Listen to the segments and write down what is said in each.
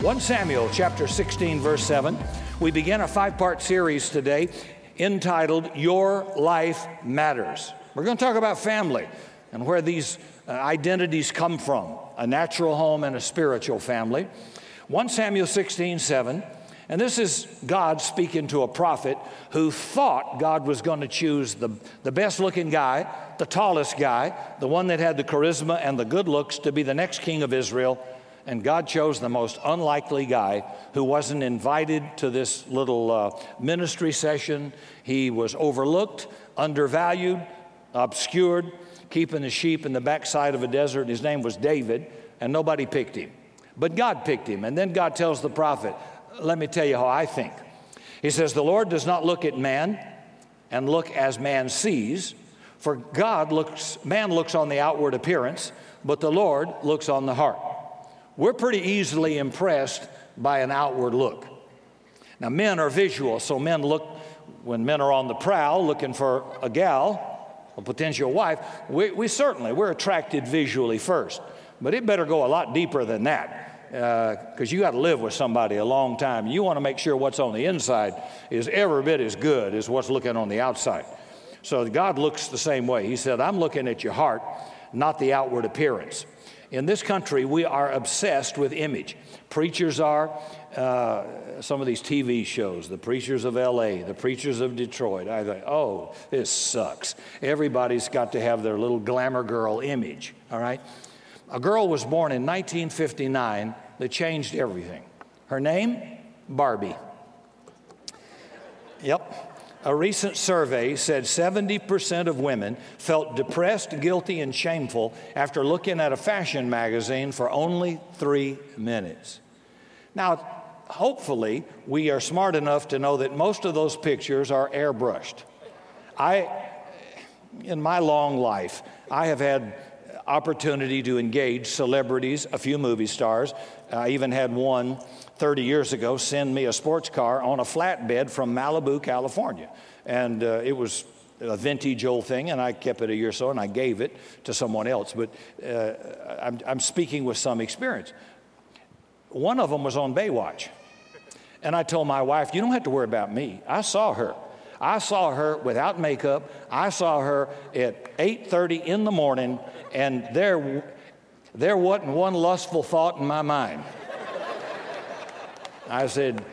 1 Samuel chapter 16, verse 7. We begin a five part series today entitled Your Life Matters. We're going to talk about family and where these uh, identities come from a natural home and a spiritual family. 1 Samuel 16, 7. And this is God speaking to a prophet who thought God was going to choose the, the best looking guy, the tallest guy, the one that had the charisma and the good looks to be the next king of Israel and God chose the most unlikely guy who wasn't invited to this little uh, ministry session. He was overlooked, undervalued, obscured, keeping the sheep in the backside of a desert. His name was David, and nobody picked him. But God picked him. And then God tells the prophet, Let me tell you how I think. He says, The Lord does not look at man and look as man sees, for God looks, man looks on the outward appearance, but the Lord looks on the heart we're pretty easily impressed by an outward look. Now, men are visual, so men look, when men are on the prowl looking for a gal, a potential wife, we, we certainly, we're attracted visually first. But it better go a lot deeper than that because uh, you got to live with somebody a long time. You want to make sure what's on the inside is every bit as good as what's looking on the outside. So God looks the same way. He said, I'm looking at your heart, not the outward appearance. In this country, we are obsessed with image. Preachers are, uh, some of these TV shows, the preachers of LA, the preachers of Detroit. I think, oh, this sucks. Everybody's got to have their little glamour girl image, all right? A girl was born in 1959 that changed everything. Her name? Barbie. Yep. A recent survey said 70% of women felt depressed, guilty, and shameful after looking at a fashion magazine for only three minutes. Now, hopefully, we are smart enough to know that most of those pictures are airbrushed. I, in my long life, I have had opportunity to engage celebrities, a few movie stars. I even had one 30 years ago send me a sports car on a flatbed from Malibu, California. And uh, it was a vintage old thing, and I kept it a year or so, and I gave it to someone else. But uh, I'm, I'm speaking with some experience. One of them was on Baywatch. And I told my wife, You don't have to worry about me. I saw her. I saw her without makeup. I saw her at 8:30 in the morning, and there, there wasn't one lustful thought in my mind. I said,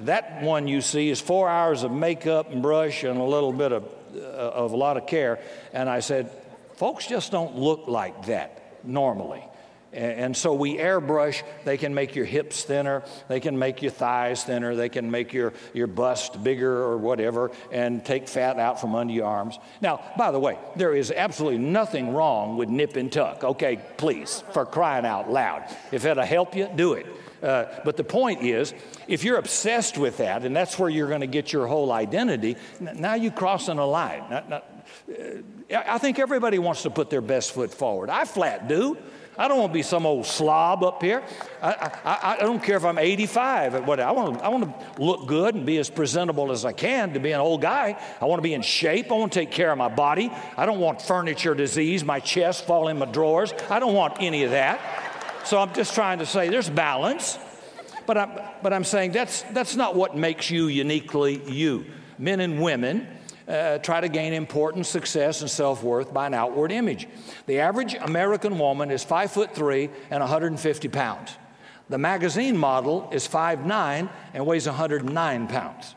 that one you see is four hours of makeup and brush and a little bit of, uh, of a lot of care. And I said, folks just don't look like that normally. And so we airbrush. They can make your hips thinner. They can make your thighs thinner. They can make your, your bust bigger or whatever and take fat out from under your arms. Now, by the way, there is absolutely nothing wrong with nip and tuck. Okay, please, for crying out loud. If it'll help you, do it. Uh, but the point is, if you're obsessed with that, and that's where you're going to get your whole identity, now you're crossing a line. Not, not, uh, I think everybody wants to put their best foot forward. I flat do. I don't want to be some old slob up here. I, I, I don't care if I'm 85. What, I, want to, I want to look good and be as presentable as I can to be an old guy. I want to be in shape. I want to take care of my body. I don't want furniture disease, my chest falling in my drawers. I don't want any of that. So I'm just trying to say there's balance, but I'm, but I'm saying that's, that's not what makes you uniquely you. Men and women uh, try to gain importance, success, and self worth by an outward image. The average American woman is five foot three and 150 pounds. The magazine model is 5'9 and weighs 109 pounds.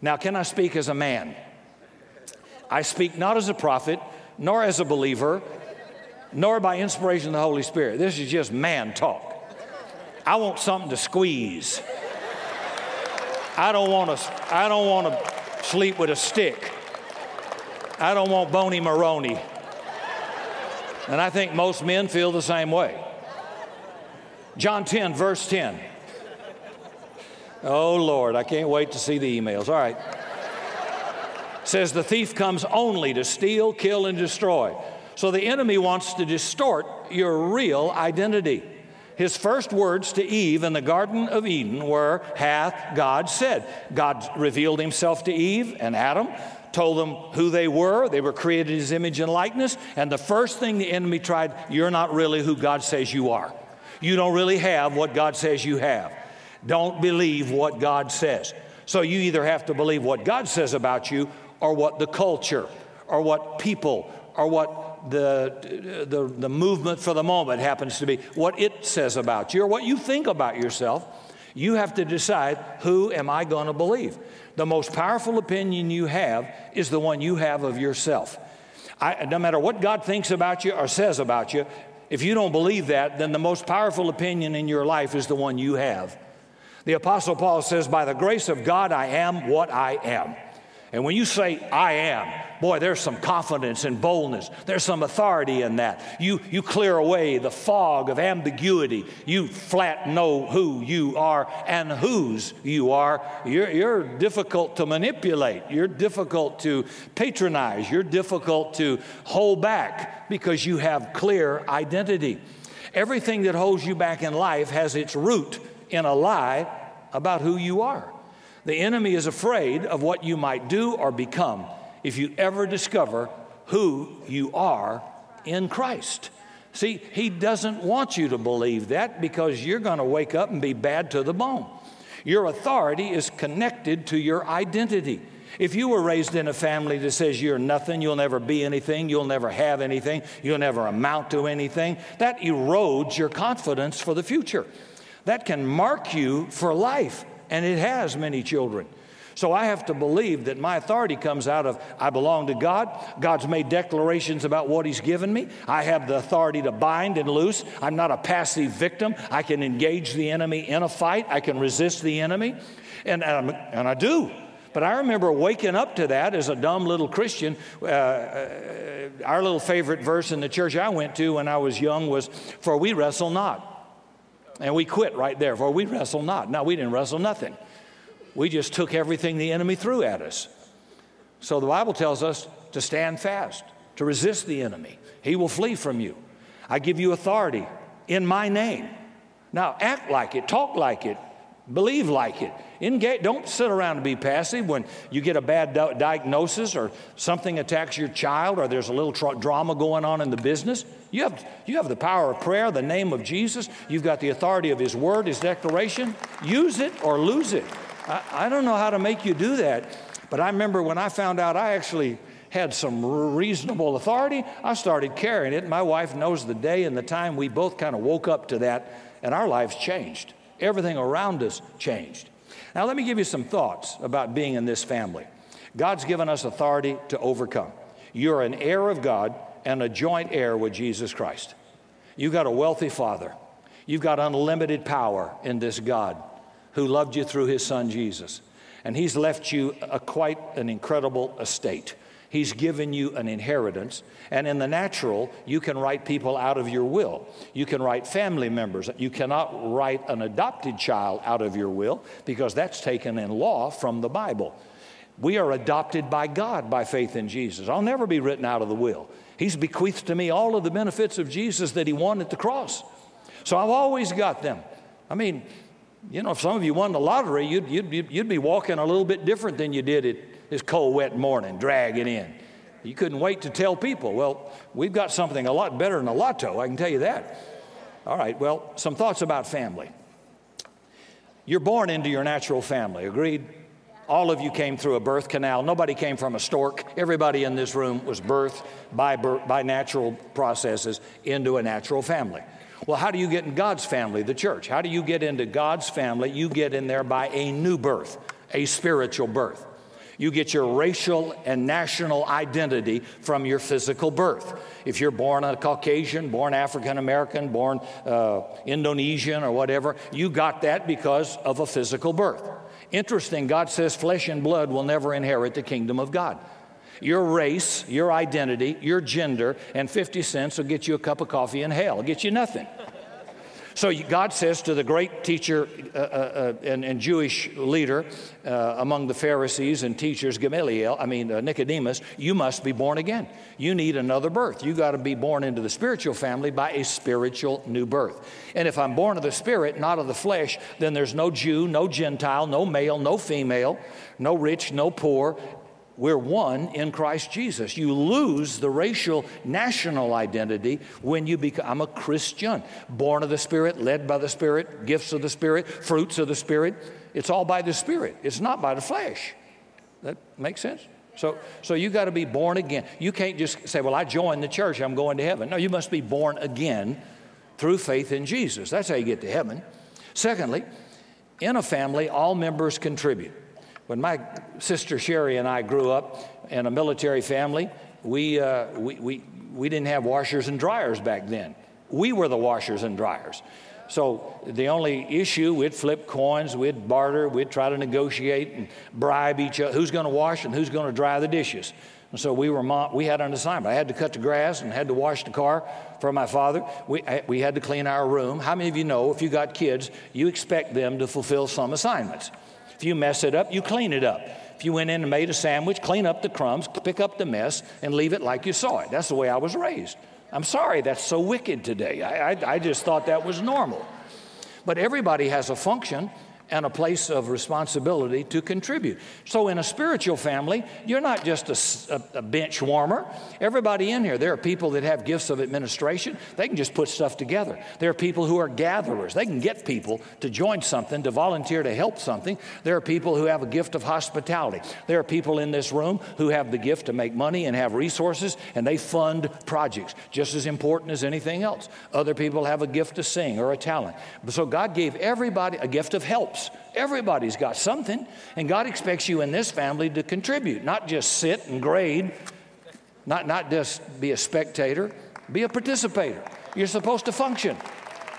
Now, can I speak as a man? I speak not as a prophet, nor as a believer, nor by inspiration of the Holy Spirit. This is just man talk. I want something to squeeze. I don't want to, I don't want to sleep with a stick. I don't want bony Maroney. And I think most men feel the same way. John 10, verse 10. Oh Lord, I can't wait to see the emails. All right. says the thief comes only to steal, kill, and destroy. So the enemy wants to distort your real identity. His first words to Eve in the Garden of Eden were, Hath God said? God revealed himself to Eve and Adam, told them who they were. They were created his image and likeness. And the first thing the enemy tried, you're not really who God says you are. You don't really have what God says you have. Don't believe what God says. So you either have to believe what God says about you or what the culture or what people or what the, the, the movement for the moment happens to be, what it says about you or what you think about yourself. You have to decide who am I going to believe? The most powerful opinion you have is the one you have of yourself. I, no matter what God thinks about you or says about you, if you don't believe that, then the most powerful opinion in your life is the one you have. The Apostle Paul says, By the grace of God, I am what I am. And when you say, I am, boy, there's some confidence and boldness. There's some authority in that. You, you clear away the fog of ambiguity. You flat know who you are and whose you are. You're, you're difficult to manipulate. You're difficult to patronize. You're difficult to hold back because you have clear identity. Everything that holds you back in life has its root in a lie about who you are. The enemy is afraid of what you might do or become if you ever discover who you are in Christ. See, he doesn't want you to believe that because you're going to wake up and be bad to the bone. Your authority is connected to your identity. If you were raised in a family that says you're nothing, you'll never be anything, you'll never have anything, you'll never amount to anything, that erodes your confidence for the future that can mark you for life, and it has many children. So I have to believe that my authority comes out of I belong to God. God's made declarations about what He's given me. I have the authority to bind and loose. I'm not a passive victim. I can engage the enemy in a fight, I can resist the enemy, and, and, and I do. But I remember waking up to that as a dumb little Christian. Uh, uh, our little favorite verse in the church I went to when I was young was, For we wrestle not and we quit right there, for we wrestle not. Now, we didn't wrestle nothing. We just took everything the enemy threw at us. So the Bible tells us to stand fast, to resist the enemy. He will flee from you. I give you authority in my name. Now, act like it, talk like it, believe like it. Engage, don't sit around and be passive when you get a bad diagnosis or something attacks your child or there's a little tra- drama going on in the business. You have, you have the power of prayer, the name of Jesus. You've got the authority of His word, His declaration. Use it or lose it. I, I don't know how to make you do that, but I remember when I found out I actually had some reasonable authority, I started carrying it. My wife knows the day and the time we both kind of woke up to that, and our lives changed. Everything around us changed. Now, let me give you some thoughts about being in this family. God's given us authority to overcome. You're an heir of God and a joint heir with Jesus Christ. You've got a wealthy father. You've got unlimited power in this God who loved you through his son Jesus. And he's left you a, quite an incredible estate. He's given you an inheritance. And in the natural, you can write people out of your will. You can write family members. You cannot write an adopted child out of your will because that's taken in law from the Bible. We are adopted by God by faith in Jesus. I'll never be written out of the will. He's bequeathed to me all of the benefits of Jesus that He won at the cross. So I've always got them. I mean, you know, if some of you won the lottery, you'd, you'd, you'd be walking a little bit different than you did it this cold, wet morning, dragging in. You couldn't wait to tell people. Well, we've got something a lot better than a lotto, I can tell you that. All right, well, some thoughts about family. You're born into your natural family, agreed? All of you came through a birth canal. Nobody came from a stork. Everybody in this room was birthed by, by natural processes into a natural family. Well, how do you get in God's family, the church? How do you get into God's family? You get in there by a new birth, a spiritual birth. You get your racial and national identity from your physical birth. If you're born a Caucasian, born African American, born uh, Indonesian, or whatever, you got that because of a physical birth. Interesting, God says flesh and blood will never inherit the kingdom of God. Your race, your identity, your gender, and 50 cents will get you a cup of coffee in hell. It'll get you nothing. So God says to the great teacher uh, uh, uh, and, and, Jewish leader uh, among the Pharisees and teachers, Gamaliel, I mean uh, Nicodemus, you must be born again. You need another birth. You got to be born into the spiritual family by a spiritual new birth. And if I'm born of the spirit, not of the flesh, then there's no Jew, no Gentile, no male, no female, no rich, no poor. We're one in Christ Jesus. You lose the racial national identity when you become I'm a Christian, born of the Spirit, led by the Spirit, gifts of the Spirit, fruits of the Spirit. It's all by the Spirit. It's not by the flesh. That makes sense? So, so you got to be born again. You can't just say, Well, I joined the church, I'm going to heaven. No, you must be born again through faith in Jesus. That's how you get to heaven. Secondly, in a family, all members contribute. When my sister Sherry and I grew up in a military family, we, uh, we, we, we didn't have washers and dryers back then. We were the washers and dryers. So the only issue, we'd flip coins, we'd barter, we'd try to negotiate and bribe each other who's going to wash and who's going to dry the dishes. And so we were we had an assignment. I had to cut the grass and had to wash the car for my father. We, we had to clean our room. How many of you know if you got kids, you expect them to fulfill some assignments? If you mess it up, you clean it up. If you went in and made a sandwich, clean up the crumbs, pick up the mess, and leave it like you saw it. That's the way I was raised. I'm sorry that's so wicked today. I, I, I just thought that was normal. But everybody has a function, and a place of responsibility to contribute. So, in a spiritual family, you're not just a, a, bench warmer. Everybody in here, there are people that have gifts of administration. They can just put stuff together. There are people who are gatherers. They can get people to join something, to volunteer to help something. There are people who have a gift of hospitality. There are people in this room who have the gift to make money and have resources, and they fund projects, just as important as anything else. Other people have a gift to sing or a talent. So, God gave everybody a gift of help helps. Everybody's got something, and God expects you in this family to contribute, not just sit and grade, not, not just be a spectator, be a participator. You're supposed to function.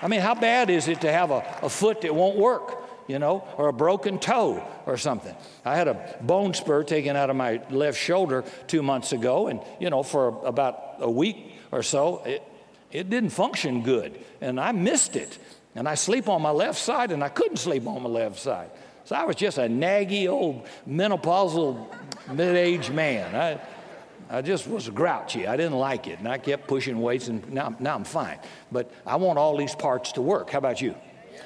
I mean, how bad is it to have a, a foot that won't work? you know, or a broken toe or something. I had a bone spur taken out of my left shoulder two months ago, and, you know, for about a week or so, it, it didn't function good, and I missed it. And I sleep on my left side, and I couldn't sleep on my left side. So I was just a naggy old menopausal mid aged man. I, I just was grouchy. I didn't like it. And I kept pushing weights, and now, now I'm fine. But I want all these parts to work. How about you?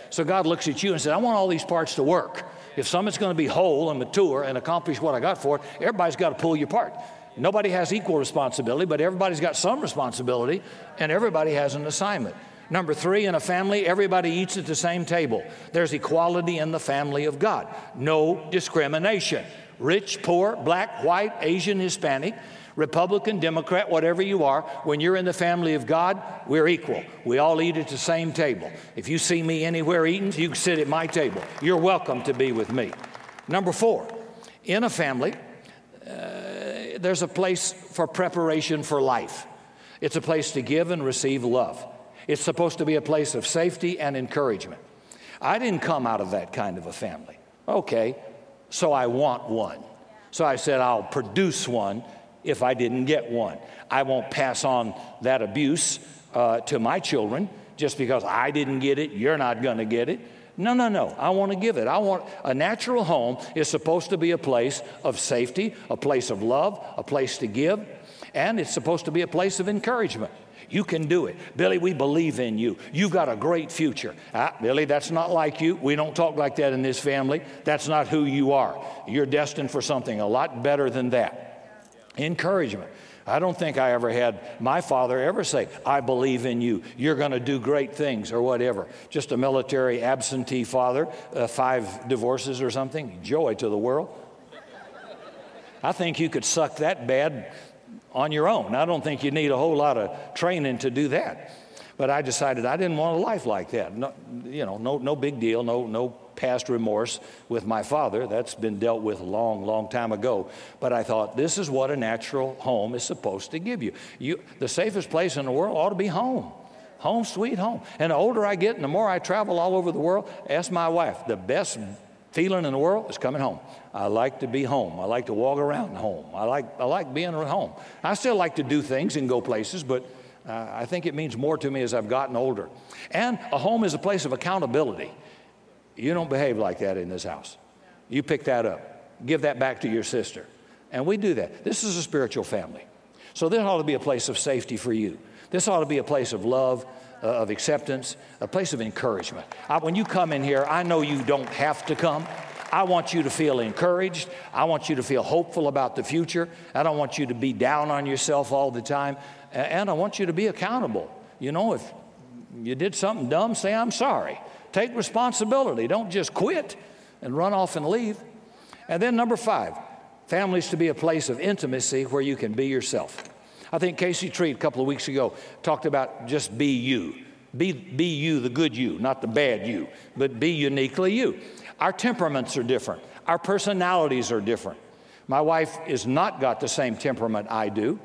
So God looks at you and says, I want all these parts to work. If someone's going to be whole and mature and accomplish what I got for it, everybody's got to pull your part. Nobody has equal responsibility, but everybody's got some responsibility, and everybody has an assignment. Number three, in a family, everybody eats at the same table. There's equality in the family of God, no discrimination. Rich, poor, black, white, Asian, Hispanic, Republican, Democrat, whatever you are, when you're in the family of God, we're equal. We all eat at the same table. If you see me anywhere eating, you can sit at my table. You're welcome to be with me. Number four, in a family, uh, there's a place for preparation for life. It's a place to give and receive love. It's supposed to be a place of safety and encouragement. I didn't come out of that kind of a family. Okay, so I want one. So I said, I'll produce one if I didn't get one. I won't pass on that abuse uh, to my children just because I didn't get it, you're not going to get it. No, no, no. I want to give it. I want a natural home is supposed to be a place of safety, a place of love, a place to give, and it's supposed to be a place of encouragement. You can do it. Billy, we believe in you. You've got a great future. Ah, Billy, that's not like you. We don't talk like that in this family. That's not who you are. You're destined for something a lot better than that. Encouragement. I don't think I ever had my father ever say, I believe in you. You're going to do great things or whatever. Just a military absentee father, uh, five divorces or something. Joy to the world. I think you could suck that bad on your own. I don't think you need a whole lot of training to do that. But I decided I didn't want a life like that. No, you know, no, no big deal, no, no past remorse with my father. That's been dealt with a long, long time ago. But I thought this is what a natural home is supposed to give you. you the safest place in the world ought to be home. Home, sweet home. And the older I get and the more I travel all over the world, ask my wife, the best feeling in the world is coming home. I like to be home. I like to walk around home. I like, I like being at home. I still like to do things and go places, but uh, I think it means more to me as I've gotten older. And a home is a place of accountability. You don't behave like that in this house. You pick that up, give that back to your sister. And we do that. This is a spiritual family. So this ought to be a place of safety for you. This ought to be a place of love, uh, of acceptance, a place of encouragement. I, when you come in here, I know you don't have to come. I want you to feel encouraged. I want you to feel hopeful about the future. I don't want you to be down on yourself all the time. And I want you to be accountable. You know, if you did something dumb, say, I'm sorry. Take responsibility. Don't just quit and run off and leave. And then, number five, families to be a place of intimacy where you can be yourself. I think Casey Treat a couple of weeks ago talked about just be you. Be, be you, the good you, not the bad you, but be uniquely you. Our temperaments are different, our personalities are different. My wife has not got the same temperament I do.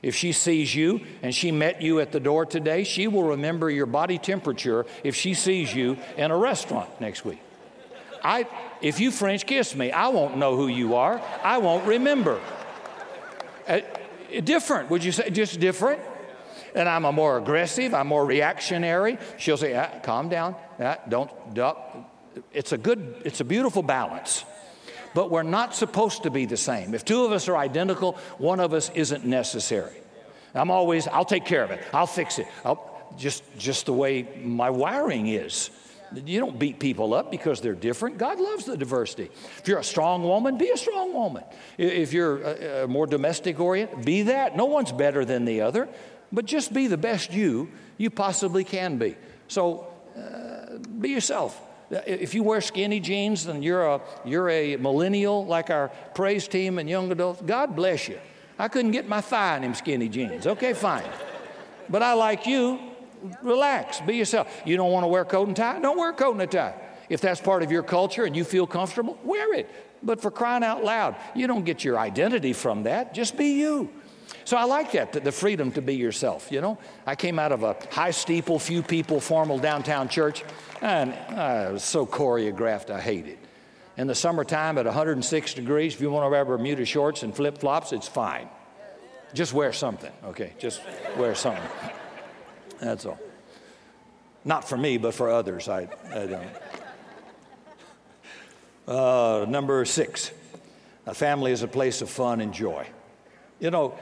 If she sees you and she met you at the door today, she will remember your body temperature if she sees you in a restaurant next week. I, if you French kiss me, I won't know who you are. I won't remember. Uh, different, would you say? Just different? And I'm a more aggressive, I'm more reactionary. She'll say, ah, calm down, ah, don't, don't. It's a good, it's a beautiful balance. But we're not supposed to be the same. If two of us are identical, one of us isn't necessary. I'm always, I'll take care of it. I'll fix it. I'll, just, just the way my wiring is. You don't beat people up because they're different. God loves the diversity. If you're a strong woman, be a strong woman. If you're more domestic oriented, be that. No one's better than the other, but just be the best you you possibly can be. So uh, be yourself. If you wear skinny jeans then you're a, you're a millennial like our praise team and young adults, God bless you. I couldn't get my thigh in them skinny jeans. Okay, fine. But I like you, relax, be yourself. You don't want to wear coat and tie? Don't wear coat and a tie. If that's part of your culture and you feel comfortable, wear it. But for crying out loud, you don't get your identity from that. Just be you. So I like that, the freedom to be yourself, you know. I came out of a high steeple, few people, formal downtown church, and it was so choreographed, I hate it. In the summertime at 106 degrees, if you want to wear Bermuda shorts and flip flops, it's fine. Just wear something, okay? Just wear something. That's all. Not for me, but for others. I, I don't. Uh, number six, a family is a place of fun and joy. You know,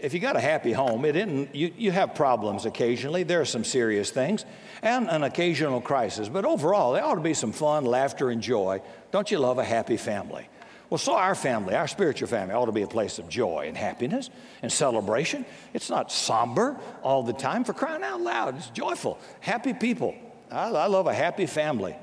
if you got a happy home, it isn't, you, you have problems occasionally. There are some serious things and an occasional crisis. But overall, there ought to be some fun, laughter, and joy. Don't you love a happy family? Well, so our family, our spiritual family, ought to be a place of joy and happiness and celebration. It's not somber all the time. For crying out loud, it's joyful. Happy people. I, I love a happy family.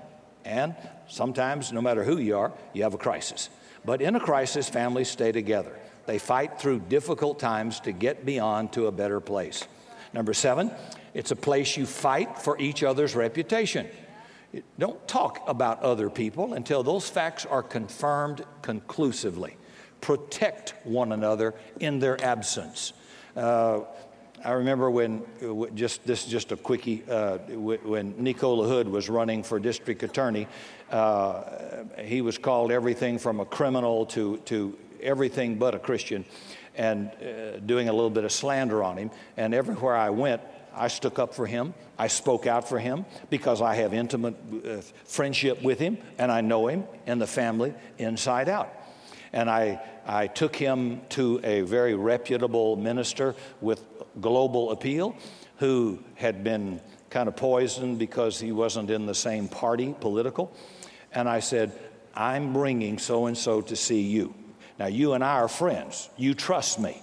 And sometimes, no matter who you are, you have a crisis. But in a crisis, families stay together. They fight through difficult times to get beyond to a better place. Number seven, it's a place you fight for each other's reputation. Don't talk about other people until those facts are confirmed conclusively. Protect one another in their absence. Uh, I remember when, just this is just a quickie, uh, when Nicola Hood was running for district attorney, uh, he was called everything from a criminal to, to everything but a Christian and uh, doing a little bit of slander on him. And everywhere I went, I stuck up for him. I spoke out for him because I have intimate uh, friendship with him and I know him and the family inside out. And I, I took him to a very reputable minister with global appeal who had been kind of poisoned because he wasn't in the same party, political. And I said, I'm bringing so and so to see you. Now, you and I are friends. You trust me.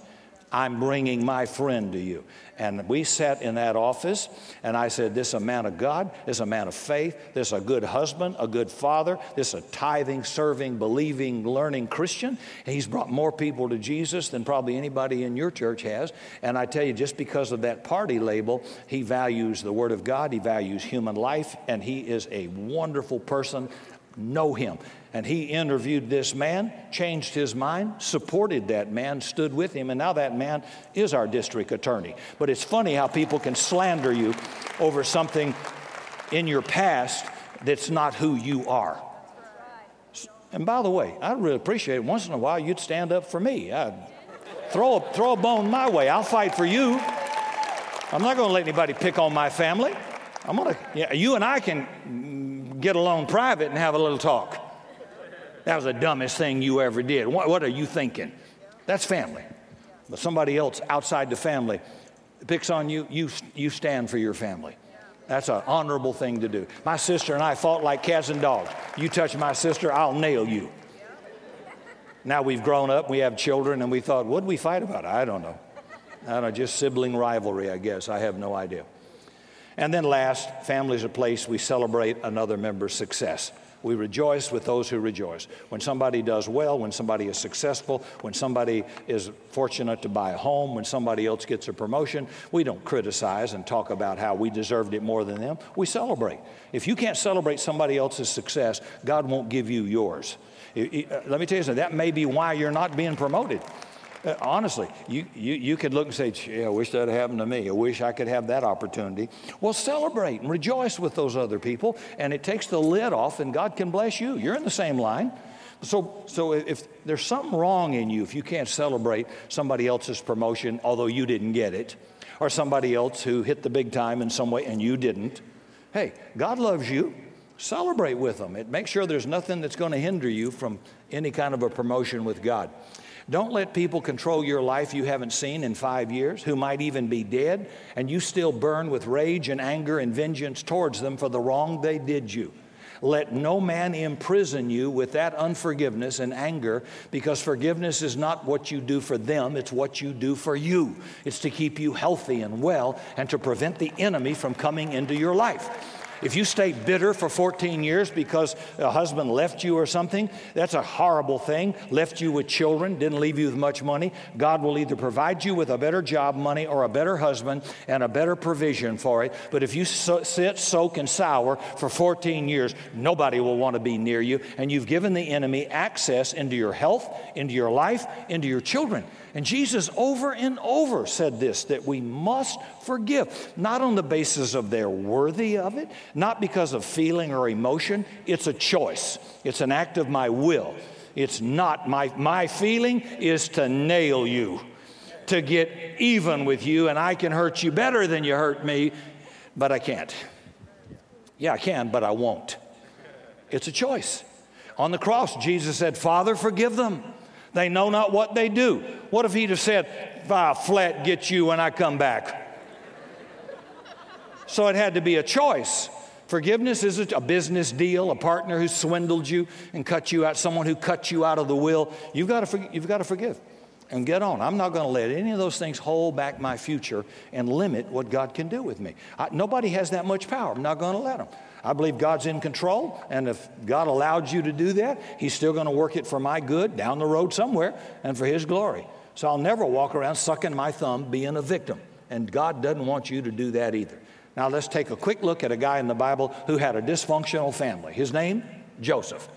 I'm bringing my friend to you. And we sat in that office, and I said, This is a man of God, this is a man of faith, this is a good husband, a good father, this is a tithing, serving, believing, learning Christian. And he's brought more people to Jesus than probably anybody in your church has. And I tell you, just because of that party label, he values the Word of God, he values human life, and he is a wonderful person. Know him. And he interviewed this man, changed his mind, supported that man, stood with him, and now that man is our district attorney. But it's funny how people can slander you over something in your past that's not who you are. And by the way, I'd really appreciate it once in a while you'd stand up for me. I'd throw a, throw a bone my way. I'll fight for you. I'm not going to let anybody pick on my family. I'm going to, yeah, you and I can get alone private and have a little talk. That was the dumbest thing you ever did. What, what are you thinking? That's family. But somebody else outside the family picks on you, you, you stand for your family. That's an honorable thing to do. My sister and I fought like cats and dogs. You touch my sister, I'll nail you. Now we've grown up, we have children, and we thought, what did we fight about? I don't know. I don't know, just sibling rivalry, I guess. I have no idea. And then last, family is a place we celebrate another member's success. We rejoice with those who rejoice. When somebody does well, when somebody is successful, when somebody is fortunate to buy a home, when somebody else gets a promotion, we don't criticize and talk about how we deserved it more than them. We celebrate. If you can't celebrate somebody else's success, God won't give you yours. Let me tell you something, that may be why you're not being promoted. Uh, honestly, you, you, you could look and say, gee, I wish that had happened to me. I wish I could have that opportunity. Well, celebrate and rejoice with those other people, and it takes the lid off, and God can bless you. You're in the same line. So, so if there's something wrong in you, if you can't celebrate somebody else's promotion, although you didn't get it, or somebody else who hit the big time in some way and you didn't, hey, God loves you. Celebrate with them. It makes sure there's nothing that's going to hinder you from any kind of a promotion with God. Don't let people control your life you haven't seen in five years, who might even be dead, and you still burn with rage and anger and vengeance towards them for the wrong they did you. Let no man imprison you with that unforgiveness and anger, because forgiveness is not what you do for them, it's what you do for you. It's to keep you healthy and well and to prevent the enemy from coming into your life. If you stay bitter for 14 years because a husband left you or something, that's a horrible thing. Left you with children, didn't leave you with much money. God will either provide you with a better job money or a better husband and a better provision for it. But if you so, sit, soak, and sour for 14 years, nobody will want to be near you. And you've given the enemy access into your health, into your life, into your children. And Jesus over and over said this that we must forgive, not on the basis of they're worthy of it, not because of feeling or emotion. It's a choice, it's an act of my will. It's not my, my feeling is to nail you, to get even with you, and I can hurt you better than you hurt me, but I can't. Yeah, I can, but I won't. It's a choice. On the cross, Jesus said, Father, forgive them they know not what they do. What if he'd have said, I flat get you when I come back? So it had to be a choice. Forgiveness is a business deal, a partner who swindled you and cut you out, someone who cut you out of the will. You've got to, you've got to forgive and get on. I'm not going to let any of those things hold back my future and limit what God can do with me. I, nobody has that much power. I'm not going to let them. I believe God's in control, and if God allowed you to do that, He's still going to work it for my good down the road somewhere and for His glory. So I'll never walk around sucking my thumb being a victim, and God doesn't want you to do that either. Now let's take a quick look at a guy in the Bible who had a dysfunctional family. His name, Joseph.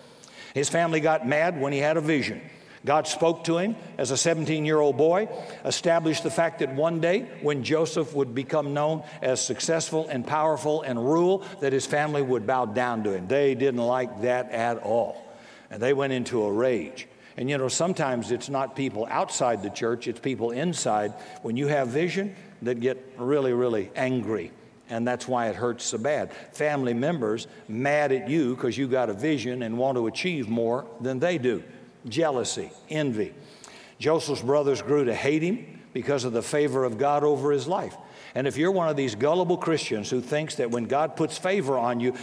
His family got mad when he had a vision. God spoke to him as a 17 year old boy, established the fact that one day when Joseph would become known as successful and powerful and rule, that his family would bow down to him. They didn't like that at all. And they went into a rage. And you know, sometimes it's not people outside the church, it's people inside. When you have vision, that get really, really angry. And that's why it hurts so bad. Family members mad at you because you got a vision and want to achieve more than they do jealousy, envy. Joseph's brothers grew to hate him because of the favor of God over his life. And if you're one of these gullible Christians who thinks that when God puts favor on you,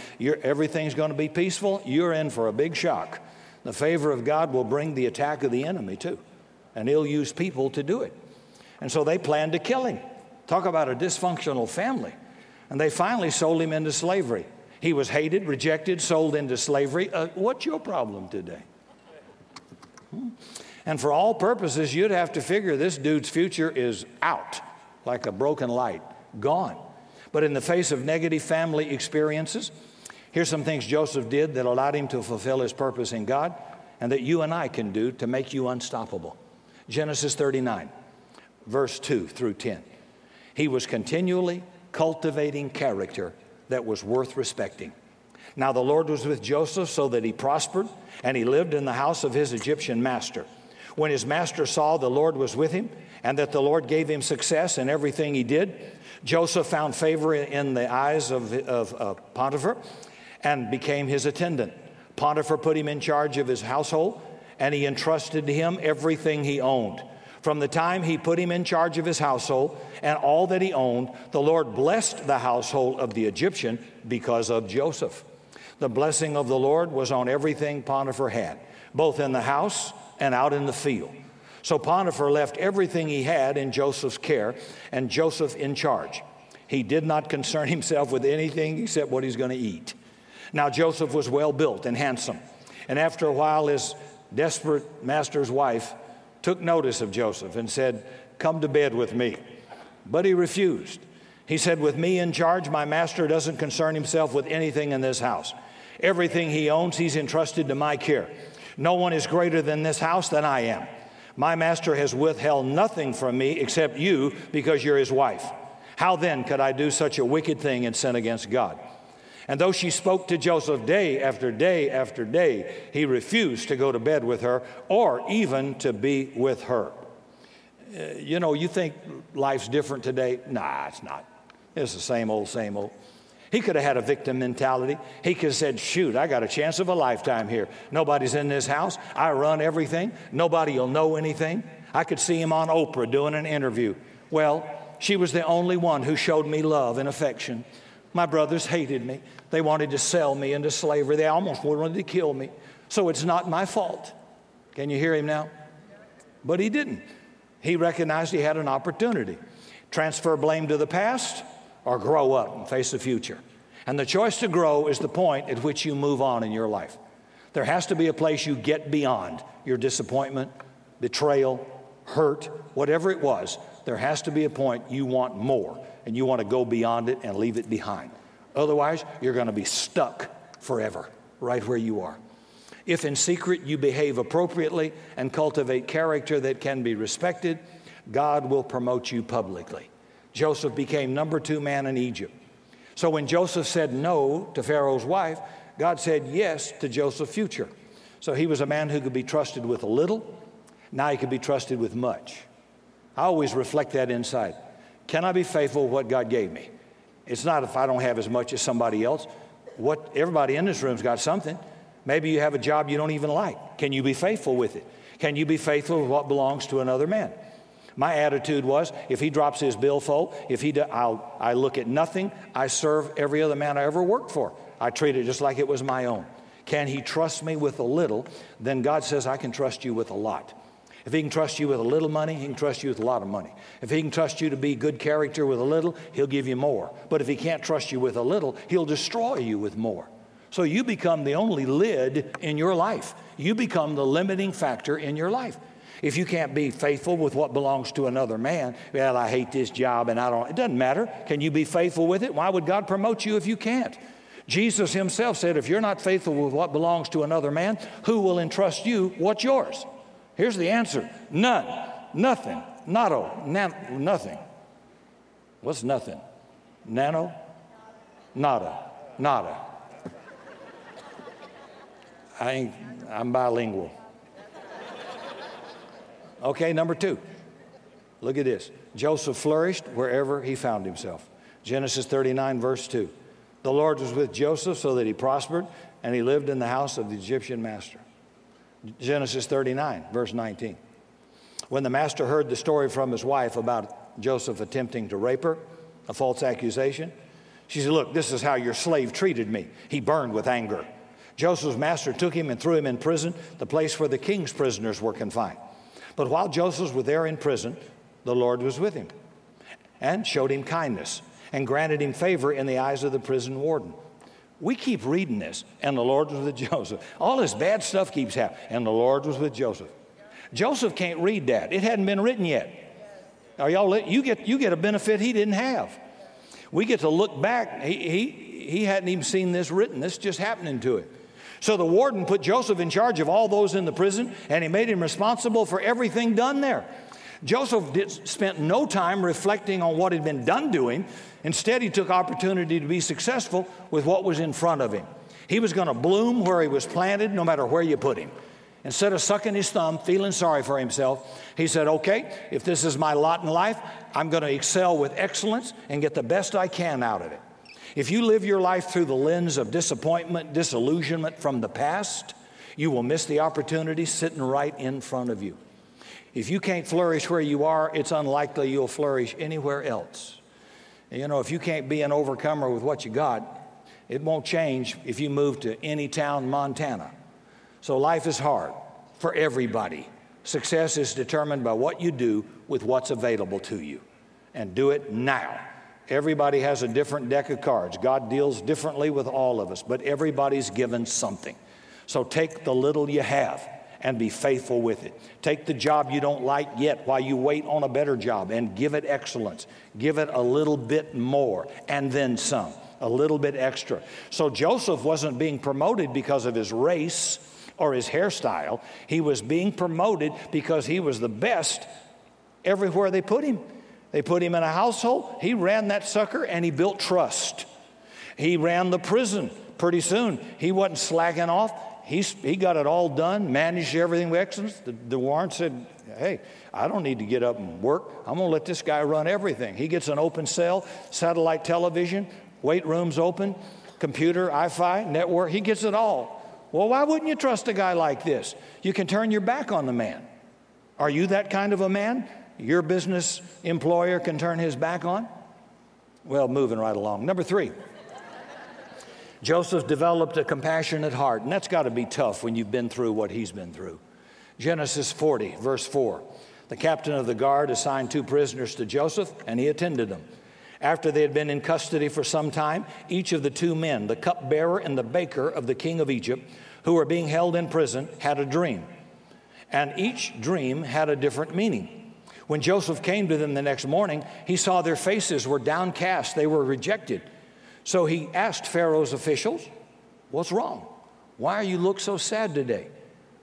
everything's going to be peaceful, you're in for a big shock. The favor of God will bring the attack of the enemy too, and he'll use people to do it. And so they planned to kill him. Talk about a dysfunctional family. And they finally sold him into slavery. He was hated, rejected, sold into slavery. Uh, what's your problem today? And for all purposes, you'd have to figure this dude's future is out like a broken light, gone. But in the face of negative family experiences, here's some things Joseph did that allowed him to fulfill his purpose in God and that you and I can do to make you unstoppable. Genesis 39, verse 2 through 10. He was continually cultivating character that was worth respecting. Now the Lord was with Joseph so that he prospered, and he lived in the house of his Egyptian master. When his master saw the Lord was with him, and that the Lord gave him success in everything he did, Joseph found favor in the eyes of, of, of Potiphar and became his attendant. Potiphar put him in charge of his household, and he entrusted to him everything he owned. From the time he put him in charge of his household and all that he owned, the Lord blessed the household of the Egyptian because of Joseph. The blessing of the Lord was on everything Potiphar had, both in the house and out in the field. So Potiphar left everything he had in Joseph's care and Joseph in charge. He did not concern himself with anything except what he's going to eat. Now, Joseph was well built and handsome. And after a while, his desperate master's wife took notice of Joseph and said, Come to bed with me. But he refused. He said, With me in charge, my master doesn't concern himself with anything in this house. Everything he owns, he's entrusted to my care. No one is greater than this house than I am. My master has withheld nothing from me except you because you're his wife. How then could I do such a wicked thing and sin against God? And though she spoke to Joseph day after day after day, he refused to go to bed with her or even to be with her. Uh, you know, you think life's different today? Nah, it's not. It's the same old, same old. He could have had a victim mentality. He could have said, Shoot, I got a chance of a lifetime here. Nobody's in this house. I run everything. Nobody will know anything. I could see him on Oprah doing an interview. Well, she was the only one who showed me love and affection. My brothers hated me. They wanted to sell me into slavery. They almost wanted to kill me. So it's not my fault. Can you hear him now? But he didn't. He recognized he had an opportunity. Transfer blame to the past or grow up and face the future. And the choice to grow is the point at which you move on in your life. There has to be a place you get beyond your disappointment, betrayal, hurt, whatever it was. There has to be a point you want more and you want to go beyond it and leave it behind. Otherwise, you're going to be stuck forever right where you are. If in secret you behave appropriately and cultivate character that can be respected, God will promote you publicly. Joseph became number two man in Egypt. So when Joseph said no to Pharaoh's wife, God said yes to Joseph's future. So he was a man who could be trusted with a little. Now he could be trusted with much. I always reflect that inside. Can I be faithful with what God gave me? It's not if I don't have as much as somebody else. What everybody in this room's got something. Maybe you have a job you don't even like. Can you be faithful with it? Can you be faithful with what belongs to another man? My attitude was if he drops his billfold, if he do, I'll, I look at nothing, I serve every other man I ever worked for. I treat it just like it was my own. Can he trust me with a little? Then God says, I can trust you with a lot. If he can trust you with a little money, he can trust you with a lot of money. If he can trust you to be good character with a little, he'll give you more. But if he can't trust you with a little, he'll destroy you with more. So you become the only lid in your life. You become the limiting factor in your life. If you can't be faithful with what belongs to another man, well, I hate this job and I don't, it doesn't matter. Can you be faithful with it? Why would God promote you if you can't? Jesus himself said, if you're not faithful with what belongs to another man, who will entrust you what's yours? Here's the answer none, nothing, nado, nan- nothing. What's nothing? Nano? Nada, nada. I ain't, I'm bilingual. Okay, number two. Look at this. Joseph flourished wherever he found himself. Genesis 39, verse 2. The Lord was with Joseph so that he prospered, and he lived in the house of the Egyptian master. Genesis 39, verse 19. When the master heard the story from his wife about Joseph attempting to rape her, a false accusation, she said, Look, this is how your slave treated me. He burned with anger. Joseph's master took him and threw him in prison, the place where the king's prisoners were confined. But while Joseph was there in prison, the Lord was with him and showed him kindness and granted him favor in the eyes of the prison warden. We keep reading this, and the Lord was with Joseph. All this bad stuff keeps happening, and the Lord was with Joseph. Joseph can't read that. It hadn't been written yet. Are y'all, you get, you get a benefit he didn't have. We get to look back. He, he, he hadn't even seen this written. This just happening to him. So the warden put Joseph in charge of all those in the prison, and he made him responsible for everything done there. Joseph did, spent no time reflecting on what had been done to him. Instead, he took opportunity to be successful with what was in front of him. He was going to bloom where he was planted, no matter where you put him. Instead of sucking his thumb, feeling sorry for himself, he said, Okay, if this is my lot in life, I'm going to excel with excellence and get the best I can out of it. If you live your life through the lens of disappointment, disillusionment from the past, you will miss the opportunity sitting right in front of you. If you can't flourish where you are, it's unlikely you'll flourish anywhere else. You know, if you can't be an overcomer with what you got, it won't change if you move to any town, Montana. So life is hard for everybody. Success is determined by what you do with what's available to you. And do it now. Everybody has a different deck of cards. God deals differently with all of us, but everybody's given something. So take the little you have and be faithful with it. Take the job you don't like yet while you wait on a better job and give it excellence. Give it a little bit more and then some, a little bit extra. So Joseph wasn't being promoted because of his race or his hairstyle, he was being promoted because he was the best everywhere they put him. They put him in a household, he ran that sucker and he built trust. He ran the prison pretty soon. He wasn't slacking off. He, he got it all done, managed everything with excellence. The, the warrant said, Hey, I don't need to get up and work. I'm going to let this guy run everything. He gets an open cell, satellite television, weight rooms open, computer, Wi Fi, network. He gets it all. Well, why wouldn't you trust a guy like this? You can turn your back on the man. Are you that kind of a man? Your business employer can turn his back on? Well, moving right along. Number three. Joseph developed a compassionate heart, and that's got to be tough when you've been through what he's been through. Genesis 40, verse 4. The captain of the guard assigned two prisoners to Joseph, and he attended them. After they had been in custody for some time, each of the two men, the cupbearer and the baker of the king of Egypt, who were being held in prison, had a dream. And each dream had a different meaning. When Joseph came to them the next morning, he saw their faces were downcast, they were rejected. So he asked Pharaoh's officials, What's wrong? Why are you look so sad today?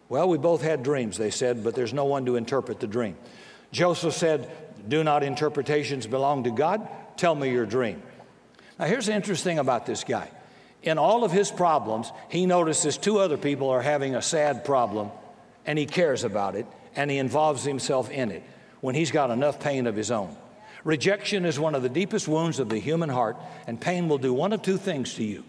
Well, we both had dreams, they said, but there's no one to interpret the dream. Joseph said, Do not interpretations belong to God? Tell me your dream. Now, here's the interesting about this guy. In all of his problems, he notices two other people are having a sad problem, and he cares about it, and he involves himself in it when he's got enough pain of his own. Rejection is one of the deepest wounds of the human heart, and pain will do one of two things to you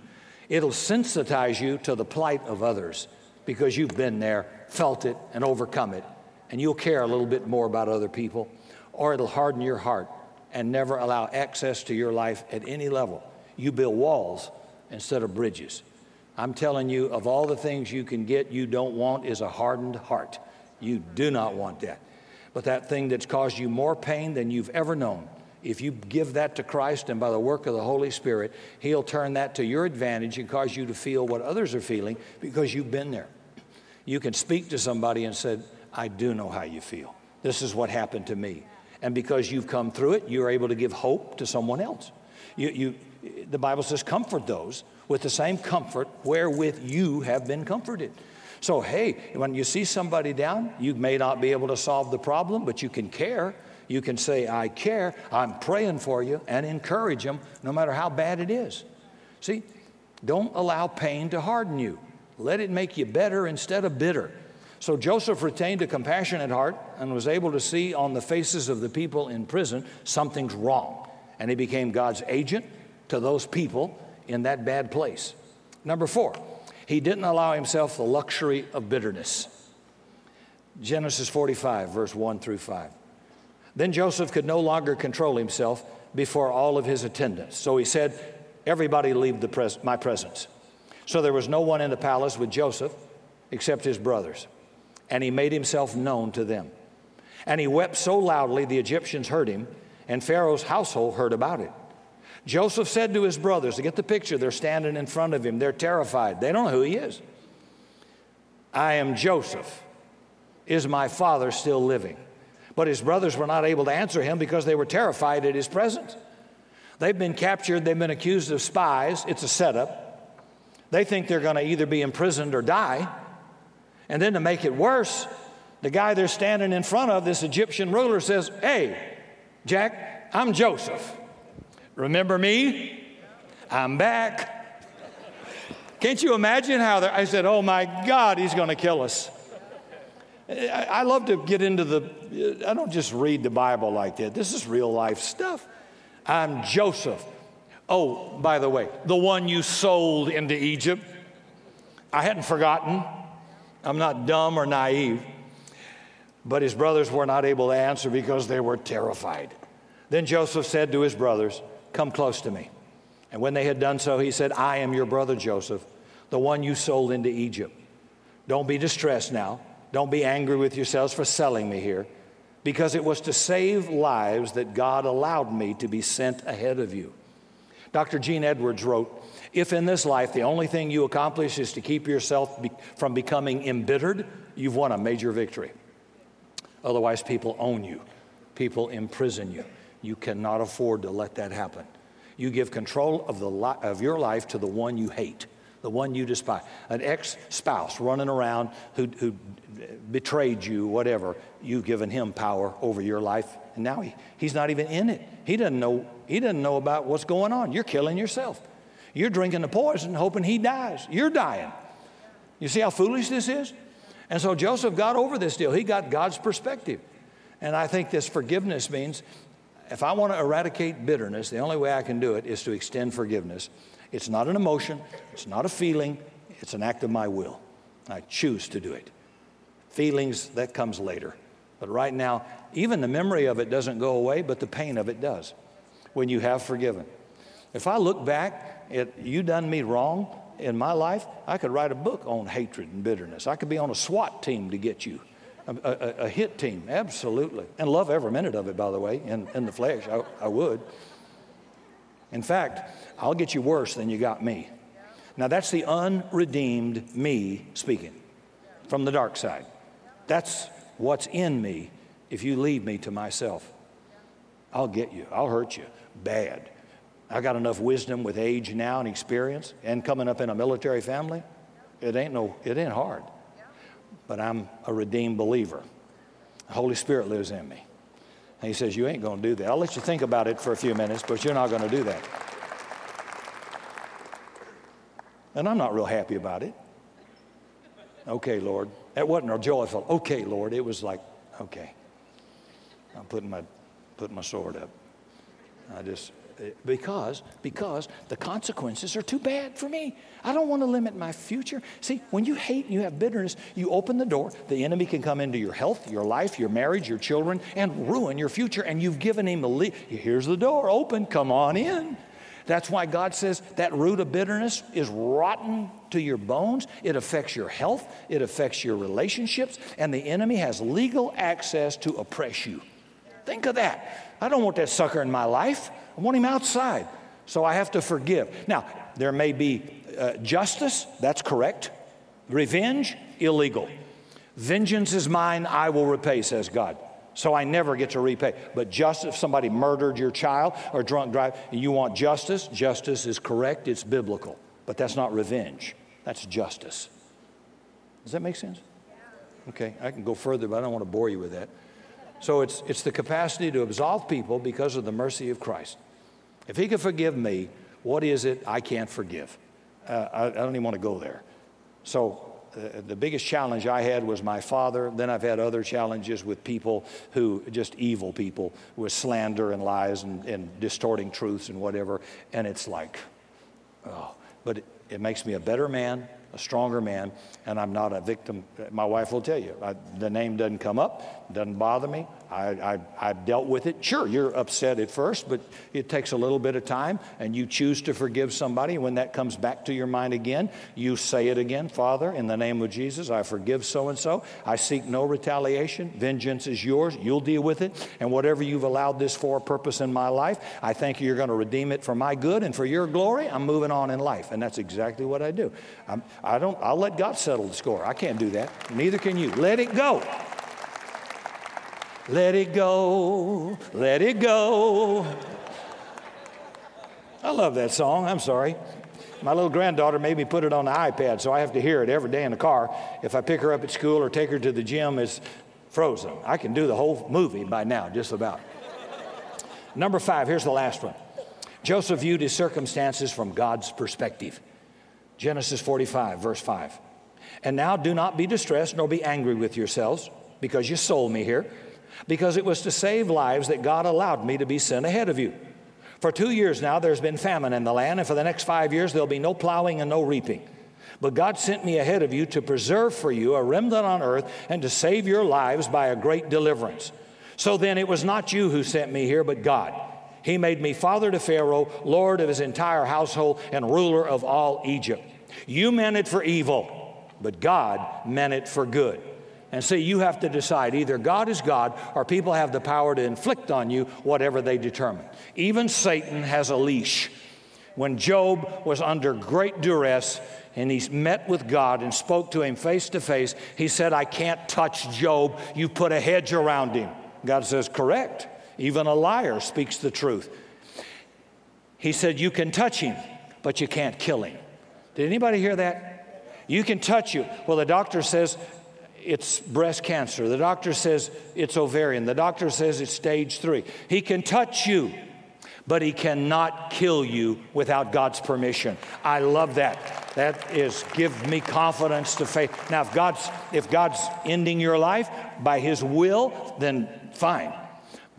it'll sensitize you to the plight of others because you've been there, felt it, and overcome it, and you'll care a little bit more about other people, or it'll harden your heart and never allow access to your life at any level. You build walls instead of bridges. I'm telling you, of all the things you can get, you don't want is a hardened heart. You do not want that. But that thing that's caused you more pain than you've ever known, if you give that to Christ and by the work of the Holy Spirit, He'll turn that to your advantage and cause you to feel what others are feeling because you've been there. You can speak to somebody and say, I do know how you feel. This is what happened to me. And because you've come through it, you're able to give hope to someone else. You, you, the Bible says, comfort those with the same comfort wherewith you have been comforted. So, hey, when you see somebody down, you may not be able to solve the problem, but you can care. You can say, I care, I'm praying for you, and encourage them no matter how bad it is. See, don't allow pain to harden you. Let it make you better instead of bitter. So Joseph retained a compassionate heart and was able to see on the faces of the people in prison something's wrong. And he became God's agent to those people in that bad place. Number four, he didn't allow himself the luxury of bitterness. Genesis 45, verse 1 through 5. Then Joseph could no longer control himself before all of his attendants. So he said, Everybody leave the pres- my presence. So there was no one in the palace with Joseph except his brothers and he made himself known to them. And he wept so loudly the Egyptians heard him, and Pharaoh's household heard about it. Joseph said to his brothers, to get the picture, they're standing in front of him, they're terrified. They don't know who he is. I am Joseph. Is my father still living? But his brothers were not able to answer him because they were terrified at his presence. They've been captured, they've been accused of spies. It's a setup. They think they're going to either be imprisoned or die. And then to make it worse, the guy they're standing in front of, this Egyptian ruler, says, Hey, Jack, I'm Joseph. Remember me? I'm back. Can't you imagine how I said, Oh my God, he's going to kill us. I love to get into the, I don't just read the Bible like that. This is real life stuff. I'm Joseph. Oh, by the way, the one you sold into Egypt. I hadn't forgotten. I'm not dumb or naive. But his brothers were not able to answer because they were terrified. Then Joseph said to his brothers, Come close to me. And when they had done so, he said, I am your brother Joseph, the one you sold into Egypt. Don't be distressed now. Don't be angry with yourselves for selling me here, because it was to save lives that God allowed me to be sent ahead of you. Dr. Gene Edwards wrote, If in this life the only thing you accomplish is to keep yourself be- from becoming embittered, you've won a major victory. Otherwise, people own you, people imprison you. You cannot afford to let that happen. You give control of, the li- of your life to the one you hate, the one you despise. An ex spouse running around who, who betrayed you, whatever, you've given him power over your life. And now he, he's not even in it. He doesn't, know, he doesn't know about what's going on. You're killing yourself. You're drinking the poison, hoping he dies. You're dying. You see how foolish this is? And so Joseph got over this deal. He got God's perspective. And I think this forgiveness means if I want to eradicate bitterness, the only way I can do it is to extend forgiveness. It's not an emotion, it's not a feeling, it's an act of my will. I choose to do it. Feelings, that comes later. But right now, even the memory of it doesn't go away, but the pain of it does when you have forgiven. If I look back at you done me wrong in my life, I could write a book on hatred and bitterness. I could be on a SWAT team to get you a, a, a, hit team, absolutely. And love every minute of it, by the way, in, in the flesh. I, I would. In fact, I'll get you worse than you got me. Now, that's the unredeemed me speaking from the dark side. That's what's in me if you leave me to myself. I'll get you, I'll hurt you bad. I got enough wisdom with age now and experience and coming up in a military family. It ain't no, it ain't hard but I'm a redeemed believer. The Holy Spirit lives in me. And he says, You ain't going to do that. I'll let you think about it for a few minutes, but you're not going to do that. And I'm not real happy about it. Okay, Lord. It wasn't a joyful, okay, Lord. It was like, okay. I'm putting my, putting my sword up. I just, because because the consequences are too bad for me. I don't want to limit my future. See when you hate and you have bitterness you open the door. The enemy can come into your health your life your marriage your children and ruin your future. And you've given him a lead. Here's the door open. Come on in. That's why God says that root of bitterness is rotten to your bones. It affects your health, it affects your relationships, and the enemy has legal access to oppress you. Think of that. I don't want that sucker in my life. I want him outside. So I have to forgive. Now, there may be uh, justice, that's correct. Revenge, illegal. Vengeance is mine, I will repay, says God. So I never get to repay. But just if somebody murdered your child or drunk drive and you want justice, justice is correct, it's biblical. But that's not revenge, that's justice. Does that make sense? Okay, I can go further, but I don't want to bore you with that. So it's, it's the capacity to absolve people because of the mercy of Christ. If he can forgive me, what is it I can't forgive? Uh, I, I, don't even want to go there. So, uh, the biggest challenge I had was my father. Then I've had other challenges with people who, just evil people, with slander and lies and, and distorting truths and whatever. And it's like, oh, but it, it makes me a better man, a stronger man, and I'm not a victim. My wife will tell you, I, the name doesn't come up, doesn't bother me. I, I, have dealt with it. Sure, you're upset at first, but it takes a little bit of time, and you choose to forgive somebody. When that comes back to your mind again, you say it again Father, in the name of Jesus, I forgive so and so. I seek no retaliation. Vengeance is yours. You'll deal with it. And whatever you've allowed this for a purpose in my life, I thank you you're going to redeem it for my good and for your glory. I'm moving on in life. And that's exactly what I do. I'm, I don't, I'll let God settle the score. I can't do that. Neither can you. Let it go. Let it go, let it go. I love that song. I'm sorry. My little granddaughter made me put it on the iPad, so I have to hear it every day in the car. If I pick her up at school or take her to the gym, it's frozen. I can do the whole movie by now, just about. Number five, here's the last one. Joseph viewed his circumstances from God's perspective. Genesis 45, verse 5. And now do not be distressed nor be angry with yourselves because you sold me here because it was to save lives that God allowed me to be sent ahead of you. For two years now, there's been famine in the land, and for the next five years, there'll be no plowing and no reaping. But God sent me ahead of you to preserve for you a remnant on earth and to save your lives by a great deliverance. So then it was not you who sent me here, but God. He made me father to Pharaoh, lord of his entire household, and ruler of all Egypt. You meant it for evil, but God meant it for good. And see, you have to decide either God is God or people have the power to inflict on you whatever they determine. Even Satan has a leash. When Job was under great duress, and he met with God and spoke to him face to face. He said, I can't touch Job. You put a hedge around him. God says, Correct. Even a liar speaks the truth. He said, You can touch him, but you can't kill him. Did anybody hear that? You can touch you. Well, the doctor says it's breast cancer. The doctor says it's ovarian. The doctor says it's stage three. He can touch you, but he cannot kill you without God's permission. I love that. That is give me confidence to faith. Now, if God's if God's ending your life by his will, then fine.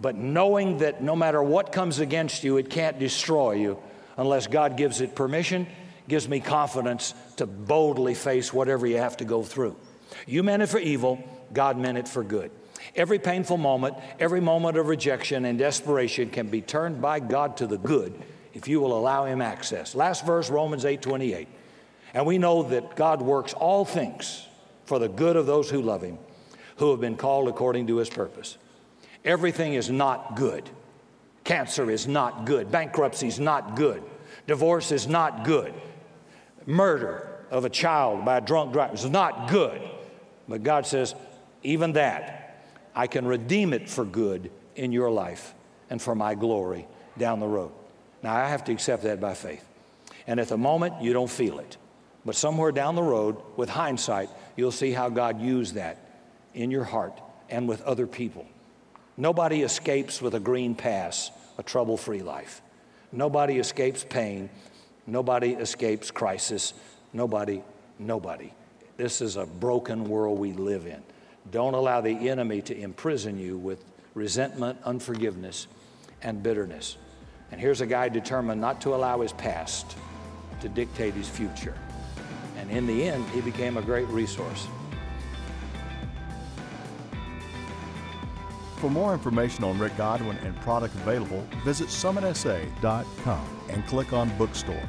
But knowing that no matter what comes against you, it can't destroy you unless God gives it permission, gives me confidence to boldly face whatever you have to go through. You meant it for evil, God meant it for good. Every painful moment, every moment of rejection and desperation can be turned by God to the good if you will allow him access. Last verse, Romans 8 28. And we know that God works all things for the good of those who love him, who have been called according to his purpose. Everything is not good. Cancer is not good. Bankruptcy is not good. Divorce is not good. Murder of a child by a drunk driver is not good. But God says, even that, I can redeem it for good in your life and for my glory down the road. Now, I have to accept that by faith. And at the moment, you don't feel it. But somewhere down the road, with hindsight, you'll see how God used that in your heart and with other people. Nobody escapes with a green pass a trouble free life. Nobody escapes pain. Nobody escapes crisis. Nobody, nobody. This is a broken world we live in. Don't allow the enemy to imprison you with resentment, unforgiveness, and bitterness. And here's a guy determined not to allow his past to dictate his future. And in the end, he became a great resource. For more information on Rick Godwin and product available, visit summitsa.com and click on Bookstore.